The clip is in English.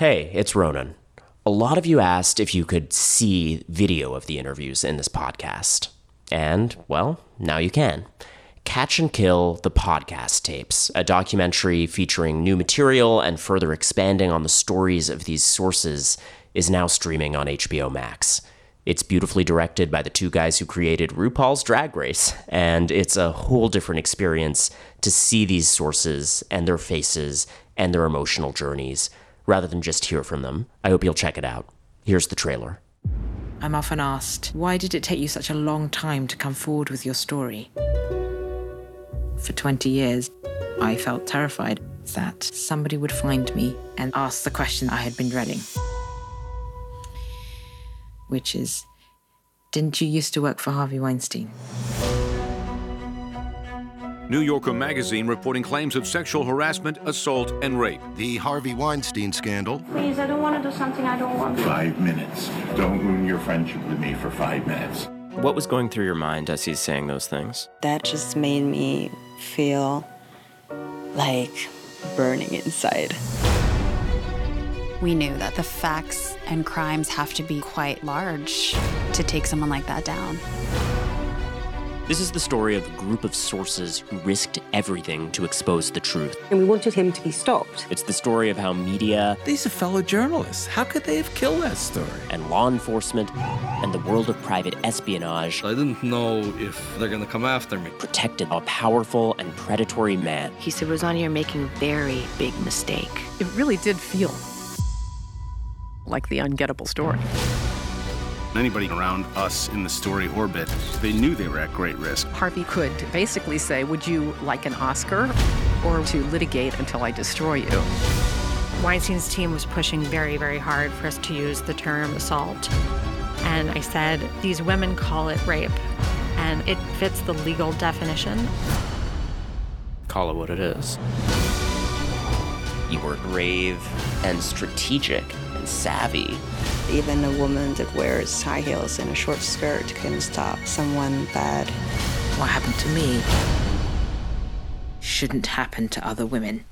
Hey, it's Ronan. A lot of you asked if you could see video of the interviews in this podcast. And, well, now you can. Catch and Kill the Podcast Tapes, a documentary featuring new material and further expanding on the stories of these sources, is now streaming on HBO Max. It's beautifully directed by the two guys who created RuPaul's Drag Race, and it's a whole different experience to see these sources and their faces and their emotional journeys rather than just hear from them. I hope you'll check it out. Here's the trailer. I'm often asked, why did it take you such a long time to come forward with your story? For 20 years, I felt terrified that somebody would find me and ask the question I had been dreading. Which is, didn't you used to work for Harvey Weinstein? New Yorker magazine reporting claims of sexual harassment, assault, and rape. The Harvey Weinstein scandal. Please, I don't want to do something I don't want to. Five minutes. Don't ruin your friendship with me for five minutes. What was going through your mind as he's saying those things? That just made me feel like burning inside. We knew that the facts and crimes have to be quite large to take someone like that down. This is the story of a group of sources who risked everything to expose the truth. And we wanted him to be stopped. It's the story of how media. These are fellow journalists. How could they have killed that story? And law enforcement and the world of private espionage. I didn't know if they're going to come after me. Protected a powerful and predatory man. He said, Rosanna, you're making a very big mistake. It really did feel like the ungettable story. Anybody around us in the story orbit, they knew they were at great risk. Harvey could basically say, Would you like an Oscar or to litigate until I destroy you? Weinstein's team was pushing very, very hard for us to use the term assault. And I said, These women call it rape, and it fits the legal definition. Call it what it is. You were brave and strategic and savvy. Even a woman that wears high heels and a short skirt can stop someone bad. What happened to me shouldn't happen to other women.